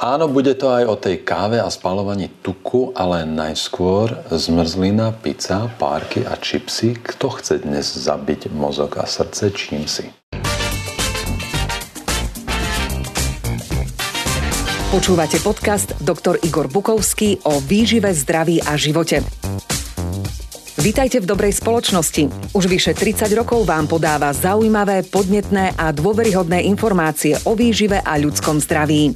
Áno, bude to aj o tej káve a spalovaní tuku, ale najskôr zmrzlina, pizza, párky a čipsy. Kto chce dnes zabiť mozog a srdce čím si? Počúvate podcast Dr. Igor Bukovský o výžive, zdraví a živote. Vítajte v dobrej spoločnosti. Už vyše 30 rokov vám podáva zaujímavé, podnetné a dôveryhodné informácie o výžive a ľudskom zdraví.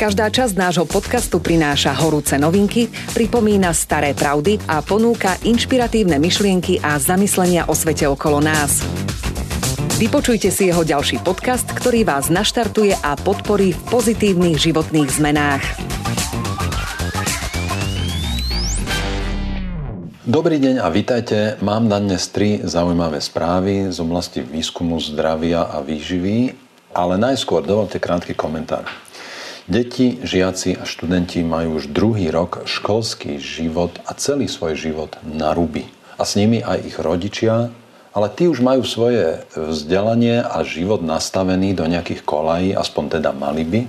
Každá časť nášho podcastu prináša horúce novinky, pripomína staré pravdy a ponúka inšpiratívne myšlienky a zamyslenia o svete okolo nás. Vypočujte si jeho ďalší podcast, ktorý vás naštartuje a podporí v pozitívnych životných zmenách. Dobrý deň a vitajte. Mám na dnes tri zaujímavé správy z oblasti výskumu zdravia a výživy, ale najskôr dovolte krátky komentár. Deti, žiaci a študenti majú už druhý rok školský život a celý svoj život na ruby. A s nimi aj ich rodičia, ale tí už majú svoje vzdelanie a život nastavený do nejakých kolají, aspoň teda mali by.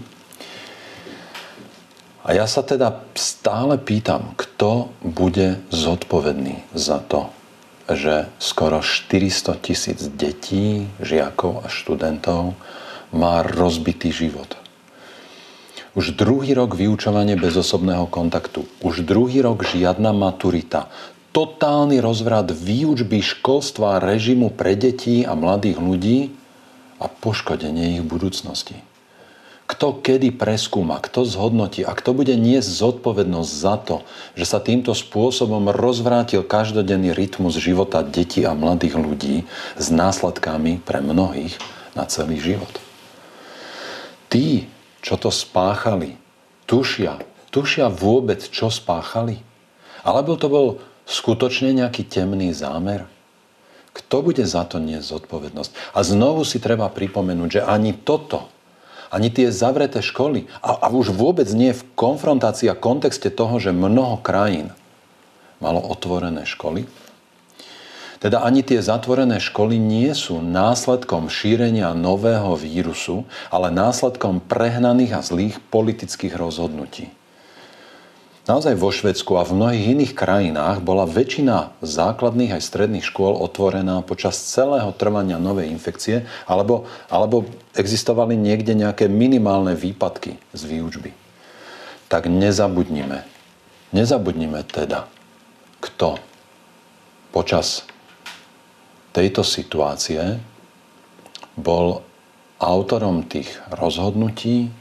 A ja sa teda stále pýtam, kto bude zodpovedný za to, že skoro 400 tisíc detí, žiakov a študentov má rozbitý život. Už druhý rok vyučovanie bez osobného kontaktu. Už druhý rok žiadna maturita. Totálny rozvrat výučby školstva režimu pre detí a mladých ľudí a poškodenie ich budúcnosti. Kto kedy preskúma, kto zhodnotí a kto bude niesť zodpovednosť za to, že sa týmto spôsobom rozvrátil každodenný rytmus života detí a mladých ľudí s následkami pre mnohých na celý život. Tí, čo to spáchali, tušia, tušia vôbec, čo spáchali? Alebo to bol skutočne nejaký temný zámer? Kto bude za to niesť zodpovednosť? A znovu si treba pripomenúť, že ani toto, ani tie zavreté školy, a, a už vôbec nie v konfrontácii a kontexte toho, že mnoho krajín malo otvorené školy, teda ani tie zatvorené školy nie sú následkom šírenia nového vírusu, ale následkom prehnaných a zlých politických rozhodnutí. Naozaj vo Švedsku a v mnohých iných krajinách bola väčšina základných aj stredných škôl otvorená počas celého trvania novej infekcie, alebo, alebo existovali niekde nejaké minimálne výpadky z výučby. Tak nezabudnime, nezabudnime teda, kto počas tejto situácie bol autorom tých rozhodnutí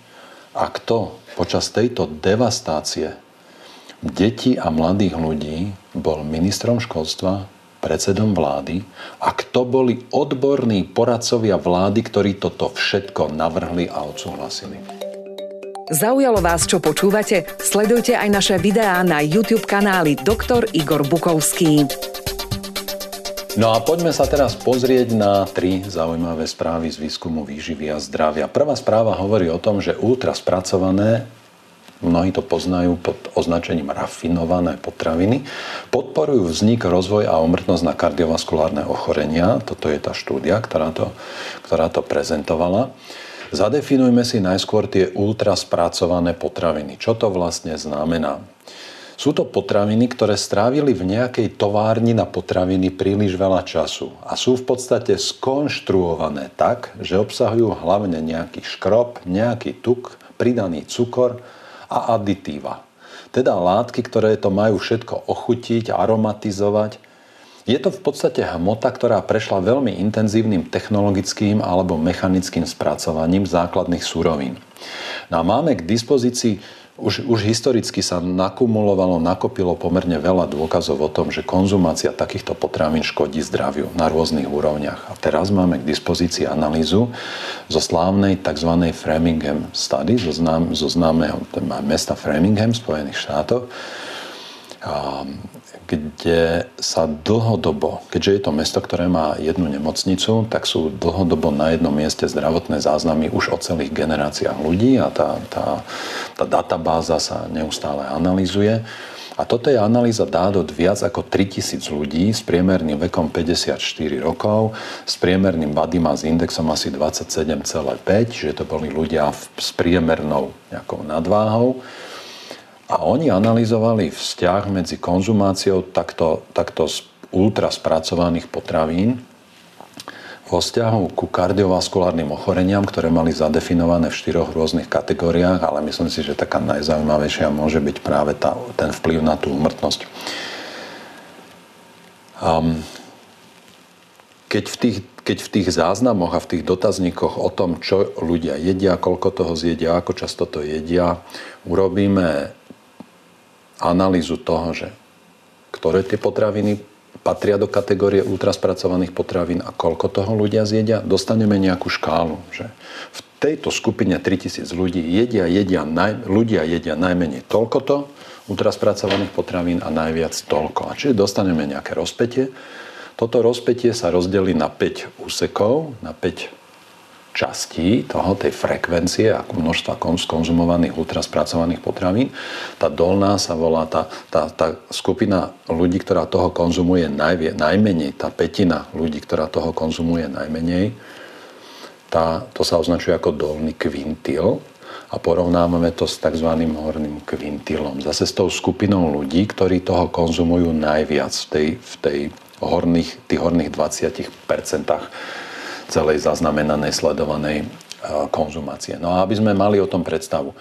a kto počas tejto devastácie detí a mladých ľudí bol ministrom školstva, predsedom vlády a kto boli odborní poradcovia vlády, ktorí toto všetko navrhli a odsúhlasili. Zaujalo vás, čo počúvate? Sledujte aj naše videá na YouTube kanáli Dr. Igor Bukovský. No a poďme sa teraz pozrieť na tri zaujímavé správy z výskumu výživy a zdravia. Prvá správa hovorí o tom, že ultra spracované mnohí to poznajú pod označením rafinované potraviny, podporujú vznik, rozvoj a umrtnosť na kardiovaskulárne ochorenia. Toto je tá štúdia, ktorá to, ktorá to prezentovala. Zadefinujme si najskôr tie ultra spracované potraviny. Čo to vlastne znamená? Sú to potraviny, ktoré strávili v nejakej továrni na potraviny príliš veľa času a sú v podstate skonštruované tak, že obsahujú hlavne nejaký škrob, nejaký tuk, pridaný cukor a aditíva. Teda látky, ktoré to majú všetko ochutiť, aromatizovať. Je to v podstate hmota, ktorá prešla veľmi intenzívnym technologickým alebo mechanickým spracovaním základných súrovín. No a máme k dispozícii už, už historicky sa nakumulovalo, nakopilo pomerne veľa dôkazov o tom, že konzumácia takýchto potravín škodí zdraviu na rôznych úrovniach. A teraz máme k dispozícii analýzu zo slávnej tzv. Framingham Study, zo, znám, zo známeho mesta Framingham v Spojených štátoch, kde sa dlhodobo, keďže je to mesto, ktoré má jednu nemocnicu, tak sú dlhodobo na jednom mieste zdravotné záznamy už o celých generáciách ľudí a tá, tá, tá databáza sa neustále analýzuje. A A toto je analýza dát od viac ako 3000 ľudí s priemerným vekom 54 rokov, s priemerným body mass indexom asi 27,5, čiže to boli ľudia s priemernou nejakou nadváhou. A oni analyzovali vzťah medzi konzumáciou takto, takto ultra spracovaných potravín vo vzťahu ku kardiovaskulárnym ochoreniam, ktoré mali zadefinované v štyroch rôznych kategóriách, ale myslím si, že taká najzaujímavejšia môže byť práve tá, ten vplyv na tú umrtnosť. Um, keď v, tých, keď v tých záznamoch a v tých dotazníkoch o tom, čo ľudia jedia, koľko toho zjedia, ako často to jedia, urobíme analýzu toho, že ktoré tie potraviny patria do kategórie ultraspracovaných potravín a koľko toho ľudia zjedia, dostaneme nejakú škálu. Že v tejto skupine 3000 ľudí jedia, jedia, naj, ľudia jedia najmenej toľkoto ultraspracovaných potravín a najviac toľko. A čiže dostaneme nejaké rozpetie. Toto rozpetie sa rozdelí na 5 úsekov, na 5 častí toho, tej frekvencie a množstva konzumovaných ultraspracovaných potravín. Tá dolná sa volá tá, tá, tá skupina ľudí, ktorá toho konzumuje najvie, najmenej, tá petina ľudí, ktorá toho konzumuje najmenej, tá, to sa označuje ako dolný kvintil a porovnávame to s tzv. horným kvintilom. Zase s tou skupinou ľudí, ktorí toho konzumujú najviac v tej, v tej horných, tých horných 20 celej zaznamenanej, sledovanej e, konzumácie. No a aby sme mali o tom predstavu.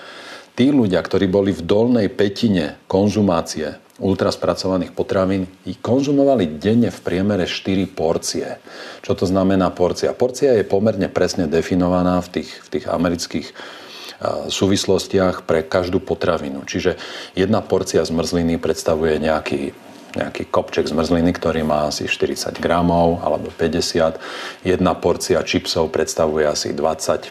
Tí ľudia, ktorí boli v dolnej petine konzumácie ultraspracovaných potravín, konzumovali denne v priemere 4 porcie. Čo to znamená porcia? Porcia je pomerne presne definovaná v tých, v tých amerických e, súvislostiach pre každú potravinu. Čiže jedna porcia zmrzliny predstavuje nejaký nejaký kopček zmrzliny, ktorý má asi 40 gramov alebo 50. Jedna porcia čipsov predstavuje asi 24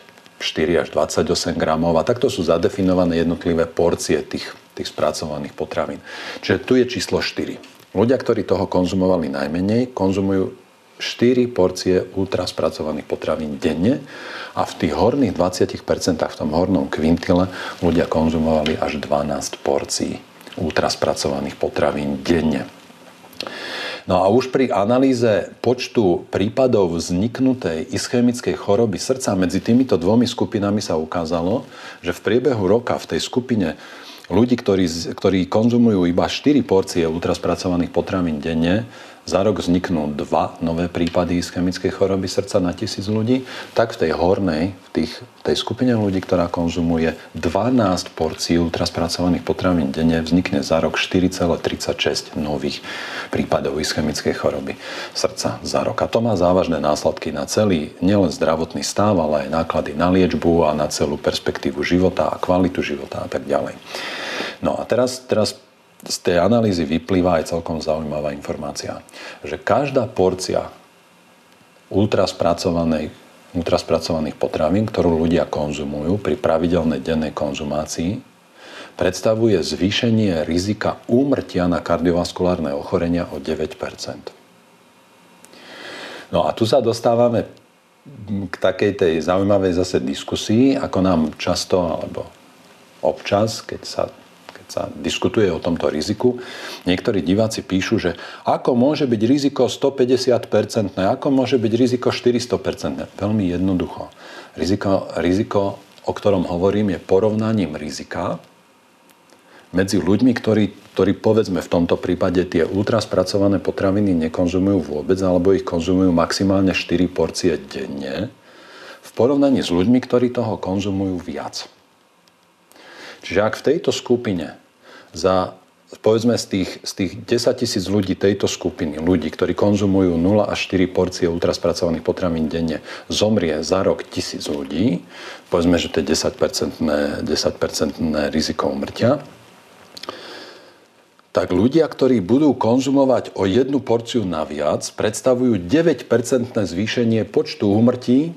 až 28 gramov a takto sú zadefinované jednotlivé porcie tých, tých spracovaných potravín. Čiže tu je číslo 4. Ľudia, ktorí toho konzumovali najmenej, konzumujú 4 porcie ultra spracovaných potravín denne a v tých horných 20% v tom hornom kvintile ľudia konzumovali až 12 porcií ultraspracovaných potravín denne. No a už pri analýze počtu prípadov vzniknutej ischemickej choroby srdca medzi týmito dvomi skupinami sa ukázalo, že v priebehu roka v tej skupine ľudí, ktorí, ktorí konzumujú iba 4 porcie ultraspracovaných potravín denne, za rok vzniknú dva nové prípady ischemickej choroby srdca na tisíc ľudí, tak v tej hornej, v tých, tej skupine ľudí, ktorá konzumuje 12 porcií ultraspracovaných potravín denne, vznikne za rok 4,36 nových prípadov ischemickej choroby srdca za rok. A to má závažné následky na celý nielen zdravotný stav, ale aj náklady na liečbu a na celú perspektívu života a kvalitu života a tak ďalej. No a teraz, teraz z tej analýzy vyplýva aj celkom zaujímavá informácia, že každá porcia ultraspracovanej, ultraspracovaných potravín, ktorú ľudia konzumujú pri pravidelnej dennej konzumácii, predstavuje zvýšenie rizika úmrtia na kardiovaskulárne ochorenia o 9% No a tu sa dostávame k takej tej zaujímavej zase diskusii, ako nám často alebo občas, keď sa sa diskutuje o tomto riziku, niektorí diváci píšu, že ako môže byť riziko 150%, ako môže byť riziko 400%. Veľmi jednoducho. Riziko, riziko, o ktorom hovorím, je porovnaním rizika medzi ľuďmi, ktorí, ktorí povedzme v tomto prípade tie ultraspracované potraviny nekonzumujú vôbec alebo ich konzumujú maximálne 4 porcie denne v porovnaní s ľuďmi, ktorí toho konzumujú viac. Čiže ak v tejto skupine za povedzme z tých, z tých 10 tisíc ľudí tejto skupiny, ľudí, ktorí konzumujú 0 až 4 porcie ultraspracovaných potravín denne, zomrie za rok tisíc ľudí, povedzme, že to je 10%, 10% riziko umrtia, tak ľudia, ktorí budú konzumovať o jednu porciu naviac, predstavujú 9% zvýšenie počtu úmrtí,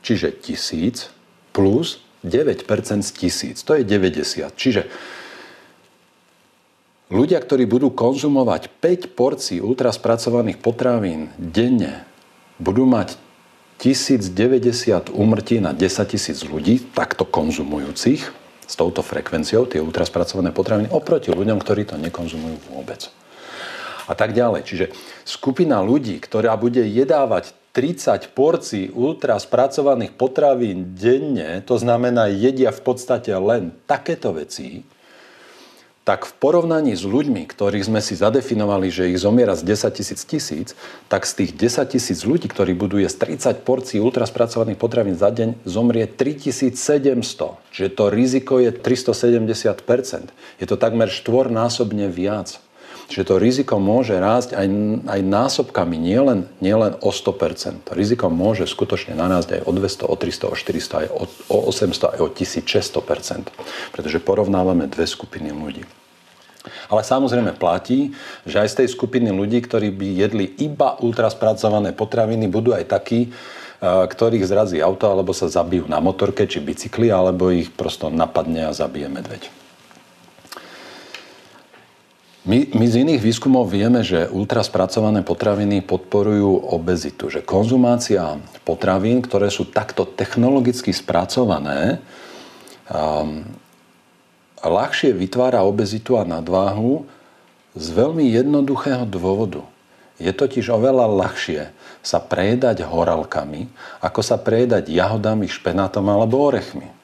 čiže tisíc, plus 9% z tisíc. To je 90. Čiže ľudia, ktorí budú konzumovať 5 porcií ultraspracovaných potravín denne, budú mať 1090 úmrtí na 10 tisíc ľudí, takto konzumujúcich. s touto frekvenciou, tie ultraspracované potraviny, oproti ľuďom, ktorí to nekonzumujú vôbec. A tak ďalej. Čiže skupina ľudí, ktorá bude jedávať 30 porcií ultraspracovaných potravín denne, to znamená jedia v podstate len takéto veci, tak v porovnaní s ľuďmi, ktorých sme si zadefinovali, že ich zomiera z 10 tisíc tisíc, tak z tých 10 tisíc ľudí, ktorí budú jesť 30 porcií ultraspracovaných potravín za deň, zomrie 3700. Čiže to riziko je 370%. Je to takmer štvornásobne viac. Čiže to riziko môže rásť aj, aj násobkami, nielen, nielen o 100%. To riziko môže skutočne narásť aj o 200, o 300, o 400, aj o, o 800, aj o 1600%. Pretože porovnávame dve skupiny ľudí. Ale samozrejme platí, že aj z tej skupiny ľudí, ktorí by jedli iba ultraspracované potraviny, budú aj takí, ktorých zrazí auto, alebo sa zabijú na motorke či bicykli, alebo ich prosto napadne a zabije medveď. My, my z iných výskumov vieme, že ultraspracované potraviny podporujú obezitu, že konzumácia potravín, ktoré sú takto technologicky spracované, um, ľahšie vytvára obezitu a nadváhu z veľmi jednoduchého dôvodu. Je totiž oveľa ľahšie sa prejedať horálkami, ako sa prejedať jahodami, špenátom alebo orechmi.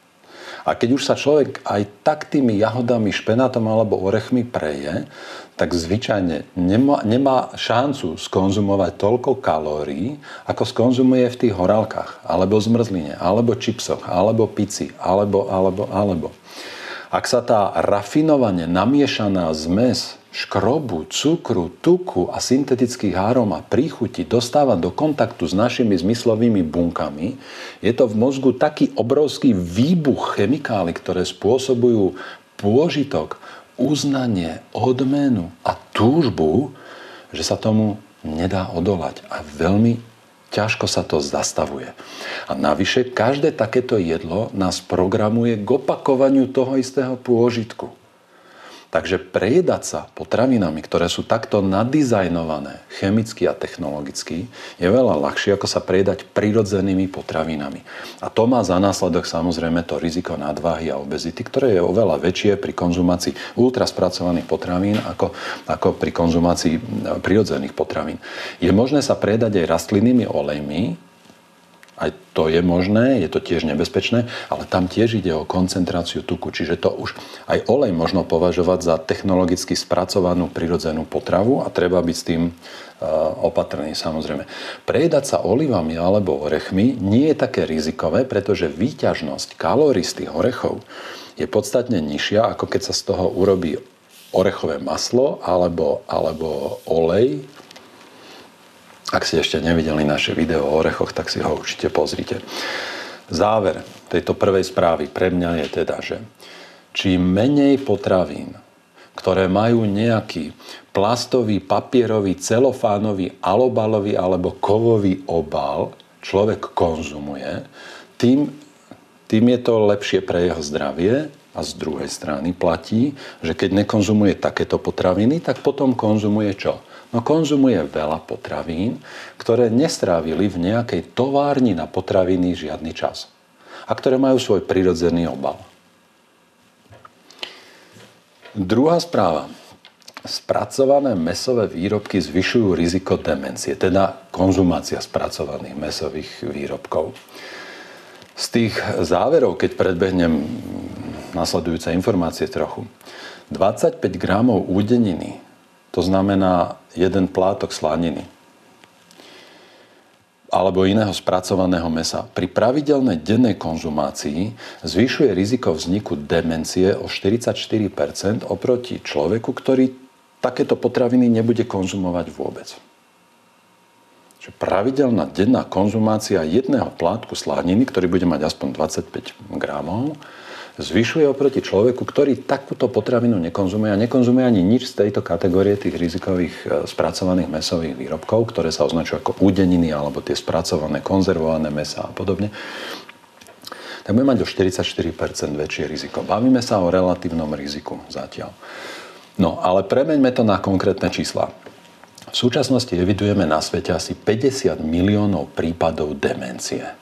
A keď už sa človek aj tak tými jahodami, špenátom alebo orechmi preje, tak zvyčajne nemá, nemá šancu skonzumovať toľko kalórií, ako skonzumuje v tých horálkach, alebo zmrzline, alebo čipsoch, alebo pici, alebo, alebo, alebo. Ak sa tá rafinovane namiešaná zmes škrobu, cukru, tuku a syntetických árom a príchuti dostáva do kontaktu s našimi zmyslovými bunkami, je to v mozgu taký obrovský výbuch chemikály, ktoré spôsobujú pôžitok, uznanie, odmenu a túžbu, že sa tomu nedá odolať. A veľmi ťažko sa to zastavuje. A navyše, každé takéto jedlo nás programuje k opakovaniu toho istého pôžitku. Takže prejedať sa potravinami, ktoré sú takto nadizajnované chemicky a technologicky, je veľa ľahšie, ako sa prejedať prirodzenými potravinami. A to má za následok samozrejme to riziko nadváhy a obezity, ktoré je oveľa väčšie pri konzumácii ultraspracovaných potravín ako, ako pri konzumácii prirodzených potravín. Je možné sa predať aj rastlinnými olejmi, aj to je možné, je to tiež nebezpečné, ale tam tiež ide o koncentráciu tuku. Čiže to už aj olej možno považovať za technologicky spracovanú prirodzenú potravu a treba byť s tým e, opatrný samozrejme. Prejedať sa olivami alebo orechmi nie je také rizikové, pretože výťažnosť kalórií z tých orechov je podstatne nižšia, ako keď sa z toho urobí orechové maslo alebo, alebo olej ak ste ešte nevideli naše video o orechoch, tak si ho určite pozrite. Záver tejto prvej správy pre mňa je teda, že čím menej potravín, ktoré majú nejaký plastový, papierový, celofánový, alobalový alebo kovový obal človek konzumuje, tým, tým je to lepšie pre jeho zdravie a z druhej strany platí, že keď nekonzumuje takéto potraviny, tak potom konzumuje čo? No konzumuje veľa potravín, ktoré nestrávili v nejakej továrni na potraviny žiadny čas. A ktoré majú svoj prirodzený obal. Druhá správa. Spracované mesové výrobky zvyšujú riziko demencie, teda konzumácia spracovaných mesových výrobkov. Z tých záverov, keď predbehnem nasledujúce informácie trochu. 25 gramov údeniny to znamená jeden plátok slaniny alebo iného spracovaného mesa pri pravidelnej dennej konzumácii zvyšuje riziko vzniku demencie o 44% oproti človeku, ktorý takéto potraviny nebude konzumovať vôbec. Čiže pravidelná denná konzumácia jedného plátku slaniny, ktorý bude mať aspoň 25 gramov, zvyšuje oproti človeku, ktorý takúto potravinu nekonzumuje a nekonzumuje ani nič z tejto kategórie tých rizikových e, spracovaných mesových výrobkov, ktoré sa označujú ako údeniny alebo tie spracované, konzervované mesa a podobne, tak bude mať o 44% väčšie riziko. Bavíme sa o relatívnom riziku zatiaľ. No, ale premeňme to na konkrétne čísla. V súčasnosti evidujeme na svete asi 50 miliónov prípadov demencie.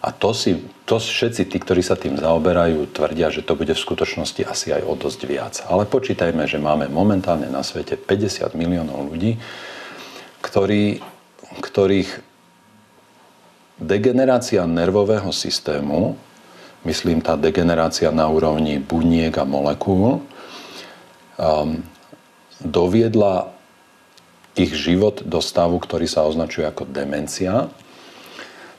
A to, si, to všetci tí, ktorí sa tým zaoberajú, tvrdia, že to bude v skutočnosti asi aj o dosť viac. Ale počítajme, že máme momentálne na svete 50 miliónov ľudí, ktorí, ktorých degenerácia nervového systému, myslím tá degenerácia na úrovni buniek a molekúl, um, doviedla ich život do stavu, ktorý sa označuje ako demencia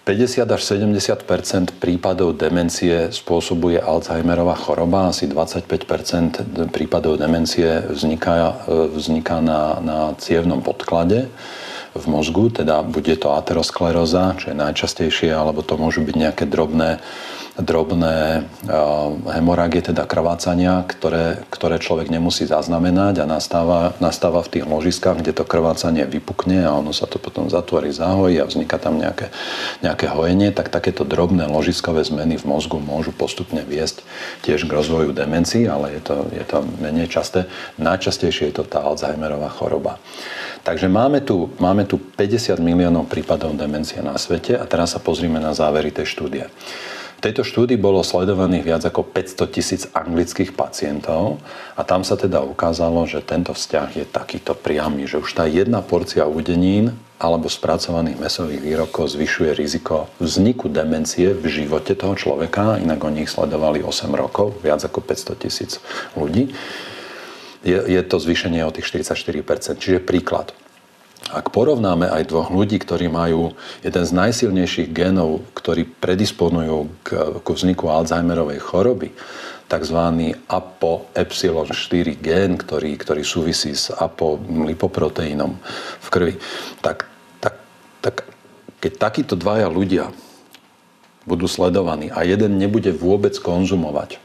50 až 70% prípadov demencie spôsobuje Alzheimerová choroba, asi 25% prípadov demencie vzniká, vzniká na, na cievnom podklade v mozgu, teda bude to ateroskleróza, čo je najčastejšie, alebo to môžu byť nejaké drobné drobné hemorágie, teda krvácania, ktoré, ktoré človek nemusí zaznamenať a nastáva, nastáva v tých ložiskách, kde to krvácanie vypukne a ono sa to potom zatvorí, zahojí a vzniká tam nejaké, nejaké hojenie, tak takéto drobné ložiskové zmeny v mozgu môžu postupne viesť tiež k rozvoju demencií, ale je to, je to menej časté. Najčastejšie je to tá Alzheimerová choroba. Takže máme tu, máme tu 50 miliónov prípadov demencie na svete a teraz sa pozrime na závery tej štúdie. V tejto štúdii bolo sledovaných viac ako 500 tisíc anglických pacientov a tam sa teda ukázalo, že tento vzťah je takýto priamy, že už tá jedna porcia udenín alebo spracovaných mesových výrobkov zvyšuje riziko vzniku demencie v živote toho človeka, inak oni ich sledovali 8 rokov, viac ako 500 tisíc ľudí. Je, je to zvýšenie o tých 44%. Čiže príklad. Ak porovnáme aj dvoch ľudí, ktorí majú jeden z najsilnejších genov, ktorí predisponujú k, k vzniku Alzheimerovej choroby, tzv. ApoE4 gén, ktorý, ktorý súvisí s apolipoproteínom v krvi, tak, tak, tak keď takíto dvaja ľudia budú sledovaní a jeden nebude vôbec konzumovať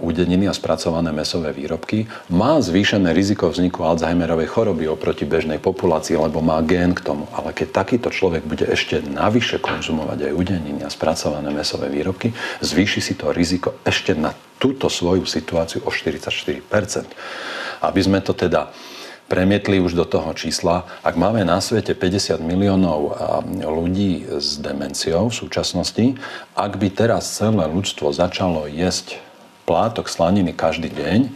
udeniny a spracované mesové výrobky, má zvýšené riziko vzniku Alzheimerovej choroby oproti bežnej populácii, lebo má gén k tomu. Ale keď takýto človek bude ešte navyše konzumovať aj udeniny a spracované mesové výrobky, zvýši si to riziko ešte na túto svoju situáciu o 44%. Aby sme to teda premietli už do toho čísla. Ak máme na svete 50 miliónov ľudí s demenciou v súčasnosti, ak by teraz celé ľudstvo začalo jesť plátok slaniny každý deň,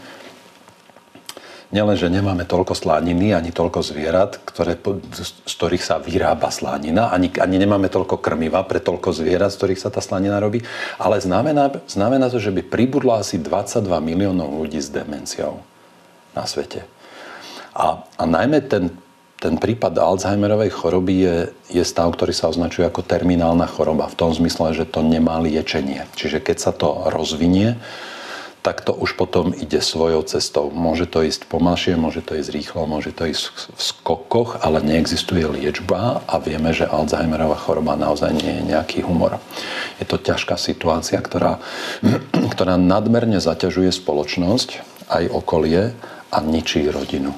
nielen, že nemáme toľko slaniny, ani toľko zvierat, ktoré, z ktorých sa vyrába slanina, ani, ani nemáme toľko krmiva pre toľko zvierat, z ktorých sa tá slanina robí, ale znamená, znamená to, že by pribudlo asi 22 miliónov ľudí s demenciou na svete. A, a najmä ten, ten prípad Alzheimerovej choroby je, je stav, ktorý sa označuje ako terminálna choroba, v tom zmysle, že to nemá liečenie. Čiže keď sa to rozvinie, tak to už potom ide svojou cestou. Môže to ísť pomalšie, môže to ísť rýchlo, môže to ísť v skokoch, ale neexistuje liečba a vieme, že Alzheimerová choroba naozaj nie je nejaký humor. Je to ťažká situácia, ktorá, ktorá nadmerne zaťažuje spoločnosť, aj okolie a ničí rodinu.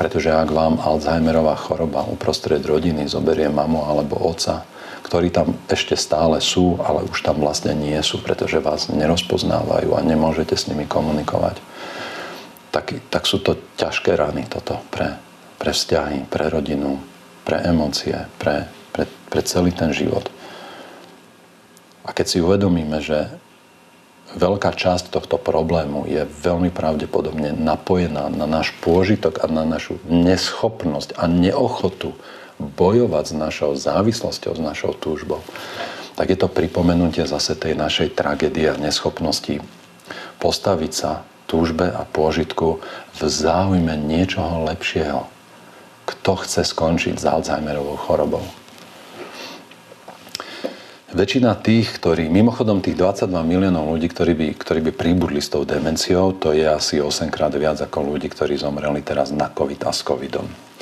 Pretože ak vám Alzheimerová choroba uprostred rodiny zoberie mamu alebo oca, ktorí tam ešte stále sú, ale už tam vlastne nie sú, pretože vás nerozpoznávajú a nemôžete s nimi komunikovať. Tak, tak sú to ťažké rany toto pre, pre vzťahy, pre rodinu, pre emócie, pre, pre, pre celý ten život. A keď si uvedomíme, že veľká časť tohto problému je veľmi pravdepodobne napojená na náš pôžitok a na našu neschopnosť a neochotu bojovať s našou závislosťou, s našou túžbou, tak je to pripomenutie zase tej našej tragédie a neschopnosti postaviť sa túžbe a pôžitku v záujme niečoho lepšieho. Kto chce skončiť s Alzheimerovou chorobou? Väčšina tých, ktorí, mimochodom tých 22 miliónov ľudí, ktorí by, ktorí by príbudli s tou demenciou, to je asi 8 krát viac ako ľudí, ktorí zomreli teraz na COVID a s COVIDom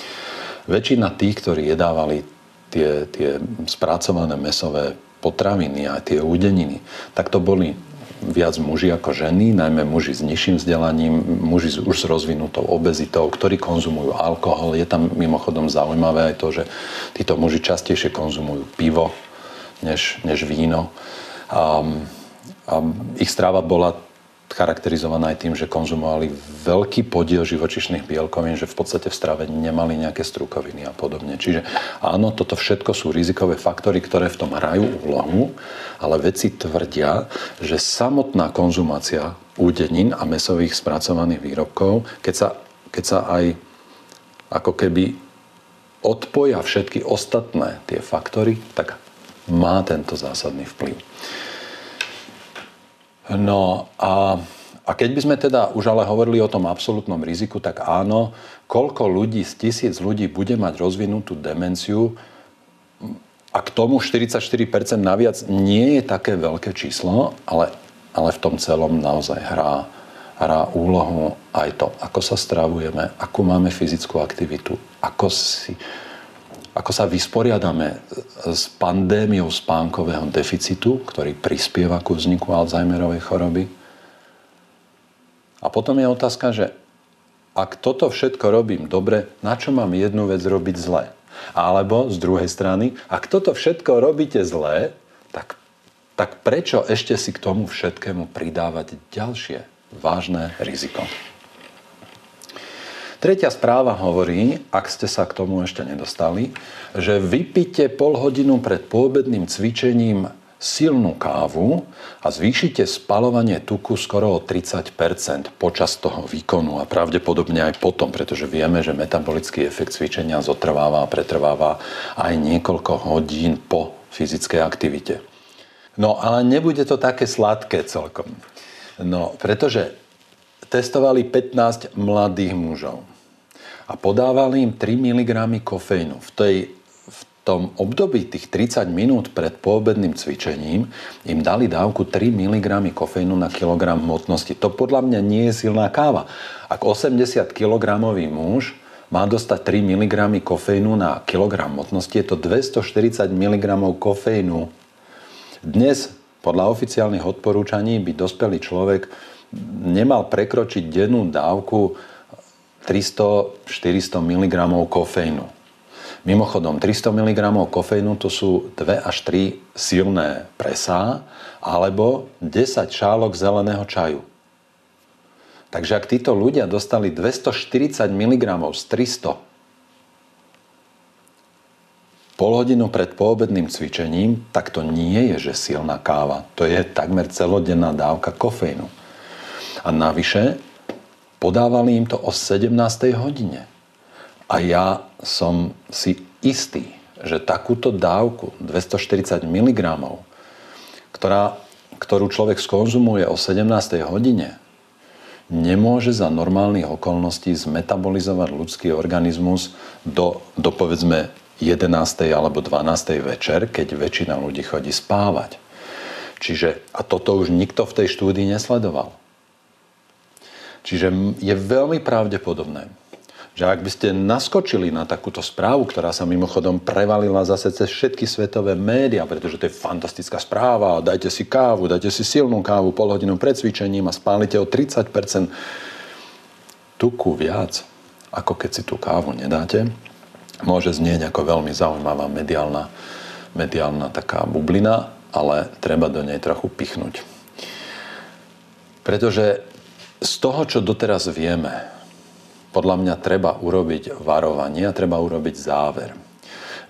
väčšina tých, ktorí jedávali tie, tie spracované mesové potraviny a tie údeniny, tak to boli viac muži ako ženy, najmä muži s nižším vzdelaním, muži už s rozvinutou obezitou, ktorí konzumujú alkohol. Je tam mimochodom zaujímavé aj to, že títo muži častejšie konzumujú pivo než, než víno. A, a ich stráva bola charakterizovaná aj tým, že konzumovali veľký podiel živočišných bielkovín, že v podstate v strave nemali nejaké strukoviny a podobne. Čiže áno, toto všetko sú rizikové faktory, ktoré v tom hrajú úlohu, ale vedci tvrdia, že samotná konzumácia údenín a mesových spracovaných výrobkov, keď sa, keď sa aj ako keby odpoja všetky ostatné tie faktory, tak má tento zásadný vplyv. No a, a keď by sme teda už ale hovorili o tom absolútnom riziku, tak áno, koľko ľudí z tisíc ľudí bude mať rozvinutú demenciu? A k tomu 44% naviac nie je také veľké číslo, ale, ale v tom celom naozaj hrá, hrá úlohu aj to, ako sa stravujeme, akú máme fyzickú aktivitu, ako si, ako sa vysporiadame s pandémiou spánkového deficitu, ktorý prispieva ku vzniku Alzheimerovej choroby. A potom je otázka, že ak toto všetko robím dobre, na čo mám jednu vec robiť zle? Alebo z druhej strany, ak toto všetko robíte zlé, tak, tak prečo ešte si k tomu všetkému pridávať ďalšie vážne riziko? Tretia správa hovorí, ak ste sa k tomu ešte nedostali, že vypite pol hodinu pred pôbedným cvičením silnú kávu a zvýšite spalovanie tuku skoro o 30% počas toho výkonu a pravdepodobne aj potom, pretože vieme, že metabolický efekt cvičenia zotrváva a pretrváva aj niekoľko hodín po fyzickej aktivite. No ale nebude to také sladké celkom. No, pretože testovali 15 mladých mužov a podávali im 3 mg kofeínu. V, tej, v tom období tých 30 minút pred poobedným cvičením im dali dávku 3 mg kofeínu na kilogram hmotnosti. To podľa mňa nie je silná káva. Ak 80 kg muž má dostať 3 mg kofeínu na kilogram hmotnosti, je to 240 mg kofeínu. Dnes podľa oficiálnych odporúčaní by dospelý človek nemal prekročiť dennú dávku 300-400 mg kofeínu. Mimochodom, 300 mg kofeínu to sú 2 až 3 silné presá alebo 10 šálok zeleného čaju. Takže ak títo ľudia dostali 240 mg z 300 pol hodinu pred poobedným cvičením, tak to nie je, že silná káva. To je takmer celodenná dávka kofeínu. A navyše, podávali im to o 17. hodine. A ja som si istý, že takúto dávku 240 mg, ktorá, ktorú človek skonzumuje o 17. hodine, nemôže za normálnych okolností zmetabolizovať ľudský organizmus do, do povedzme 11. alebo 12. večer, keď väčšina ľudí chodí spávať. Čiže, a toto už nikto v tej štúdii nesledoval. Čiže je veľmi pravdepodobné, že ak by ste naskočili na takúto správu, ktorá sa mimochodom prevalila zase cez všetky svetové médiá, pretože to je fantastická správa, dajte si kávu, dajte si silnú kávu pol hodinu pred cvičením a spálite o 30% tuku viac, ako keď si tú kávu nedáte, môže znieť ako veľmi zaujímavá mediálna, mediálna taká bublina, ale treba do nej trochu pichnúť. Pretože z toho, čo doteraz vieme, podľa mňa treba urobiť varovanie a treba urobiť záver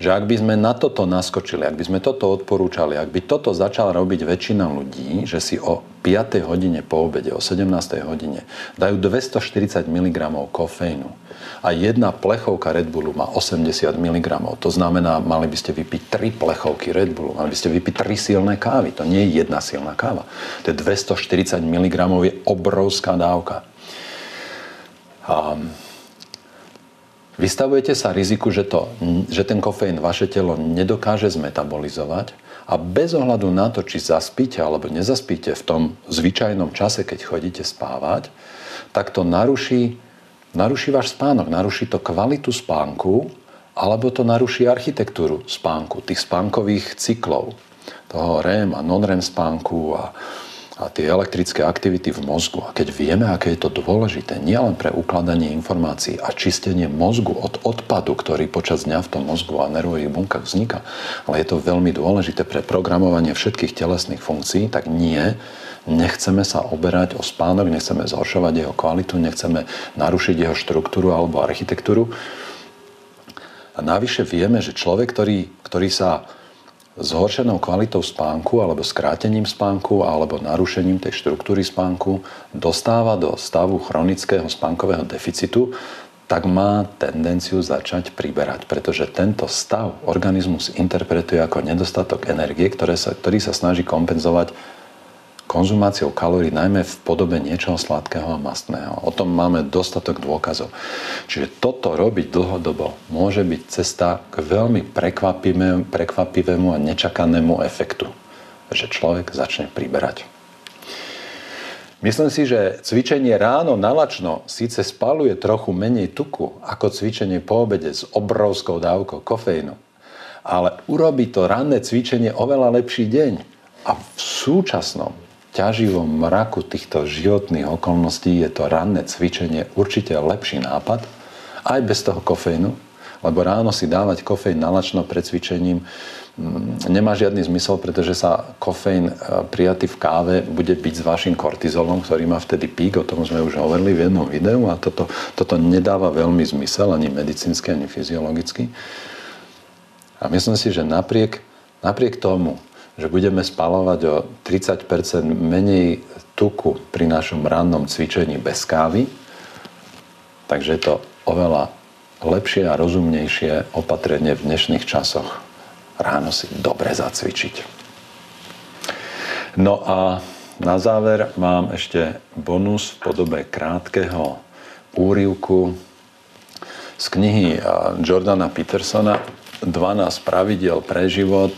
že ak by sme na toto naskočili, ak by sme toto odporúčali, ak by toto začala robiť väčšina ľudí, že si o 5. hodine po obede, o 17. hodine dajú 240 mg kofeínu a jedna plechovka Red Bullu má 80 mg. To znamená, mali by ste vypiť 3 plechovky Red Bullu, mali by ste vypiť 3 silné kávy. To nie je jedna silná káva. To je 240 mg je obrovská dávka. Um, Vystavujete sa riziku, že, to, že ten kofeín vaše telo nedokáže zmetabolizovať a bez ohľadu na to, či zaspíte alebo nezaspíte v tom zvyčajnom čase, keď chodíte spávať, tak to naruší, naruší váš spánok, naruší to kvalitu spánku alebo to naruší architektúru spánku, tých spánkových cyklov, toho REM a non-REM spánku a, a tie elektrické aktivity v mozgu. A keď vieme, aké je to dôležité, nielen pre ukladanie informácií a čistenie mozgu od odpadu, ktorý počas dňa v tom mozgu a nervových bunkách vzniká, ale je to veľmi dôležité pre programovanie všetkých telesných funkcií, tak nie, nechceme sa oberať o spánok, nechceme zhoršovať jeho kvalitu, nechceme narušiť jeho štruktúru alebo architektúru. A navyše vieme, že človek, ktorý, ktorý sa zhoršenou kvalitou spánku alebo skrátením spánku alebo narušením tej štruktúry spánku dostáva do stavu chronického spánkového deficitu, tak má tendenciu začať priberať, pretože tento stav organizmus interpretuje ako nedostatok energie, ktoré sa, ktorý sa snaží kompenzovať konzumáciou kalórií, najmä v podobe niečoho sladkého a mastného. O tom máme dostatok dôkazov. Čiže toto robiť dlhodobo môže byť cesta k veľmi prekvapivému, prekvapivému a nečakanému efektu, že človek začne priberať. Myslím si, že cvičenie ráno nalačno síce spaluje trochu menej tuku ako cvičenie po obede s obrovskou dávkou kofeínu, ale urobí to ranné cvičenie oveľa lepší deň. A v súčasnom ťaživom mraku týchto životných okolností je to ranné cvičenie určite lepší nápad, aj bez toho kofeínu, lebo ráno si dávať kofeín nalačno pred cvičením mm, nemá žiadny zmysel, pretože sa kofeín e, prijatý v káve bude byť s vašim kortizolom, ktorý má vtedy pík, o tom sme už hovorili v jednom videu a toto, toto nedáva veľmi zmysel ani medicínsky, ani fyziologicky. A myslím si, že napriek, napriek tomu, že budeme spalovať o 30% menej tuku pri našom rannom cvičení bez kávy. Takže je to oveľa lepšie a rozumnejšie opatrenie v dnešných časoch. Ráno si dobre zacvičiť. No a na záver mám ešte bonus v podobe krátkeho úrivku z knihy Jordana Petersona 12 pravidel pre život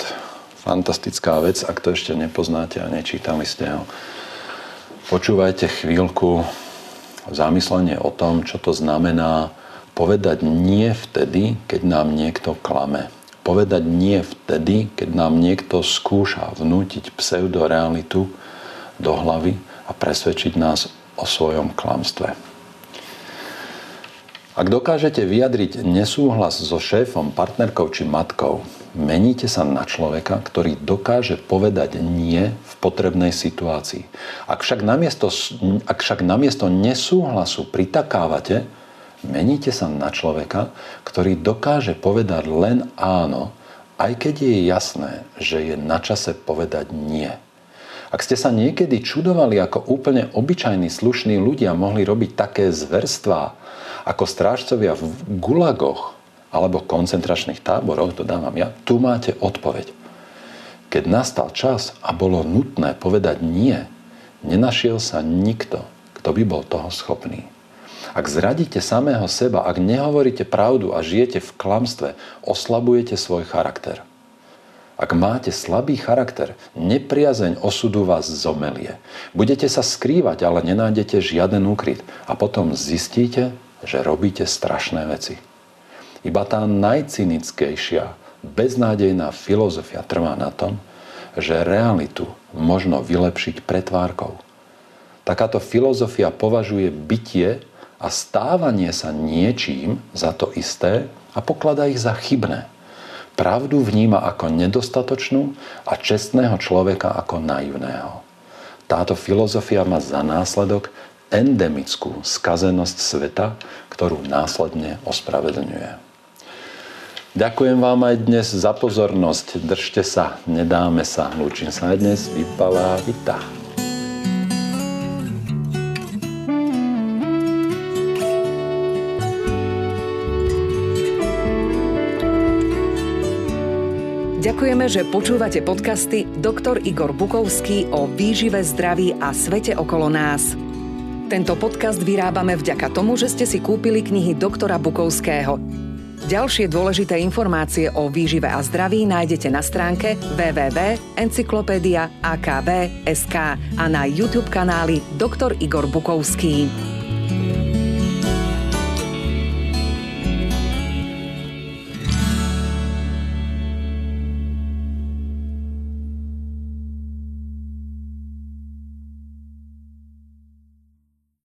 fantastická vec, ak to ešte nepoznáte a nečítali ste ho. Počúvajte chvíľku zamyslenie o tom, čo to znamená povedať nie vtedy, keď nám niekto klame. Povedať nie vtedy, keď nám niekto skúša vnútiť pseudorealitu do hlavy a presvedčiť nás o svojom klamstve. Ak dokážete vyjadriť nesúhlas so šéfom, partnerkou či matkou, meníte sa na človeka, ktorý dokáže povedať nie v potrebnej situácii. Ak však namiesto, ak však namiesto nesúhlasu pritakávate, meníte sa na človeka, ktorý dokáže povedať len áno, aj keď je jasné, že je na čase povedať nie. Ak ste sa niekedy čudovali, ako úplne obyčajní slušní ľudia mohli robiť také zverstvá, ako strážcovia v gulagoch, alebo koncentračných táboroch, to dávam ja, tu máte odpoveď. Keď nastal čas a bolo nutné povedať nie, nenašiel sa nikto, kto by bol toho schopný. Ak zradíte samého seba, ak nehovoríte pravdu a žijete v klamstve, oslabujete svoj charakter. Ak máte slabý charakter, nepriazeň osudu vás zomelie. Budete sa skrývať, ale nenájdete žiaden úkryt. A potom zistíte, že robíte strašné veci. Iba tá najcynickejšia, beznádejná filozofia trvá na tom, že realitu možno vylepšiť pretvárkou. Takáto filozofia považuje bytie a stávanie sa niečím za to isté a pokladá ich za chybné. Pravdu vníma ako nedostatočnú a čestného človeka ako naivného. Táto filozofia má za následok endemickú skazenosť sveta, ktorú následne ospravedlňuje. Ďakujem vám aj dnes za pozornosť. Držte sa, nedáme sa. Lúčim sa aj dnes. Vypalá Vita. Ďakujeme, že počúvate podcasty Dr. Igor Bukovský o výžive, zdraví a svete okolo nás. Tento podcast vyrábame vďaka tomu, že ste si kúpili knihy doktora Bukovského – Ďalšie dôležité informácie o výžive a zdraví nájdete na stránke www.encyklopédia.akv.sk a na YouTube kanáli Dr. Igor Bukovský.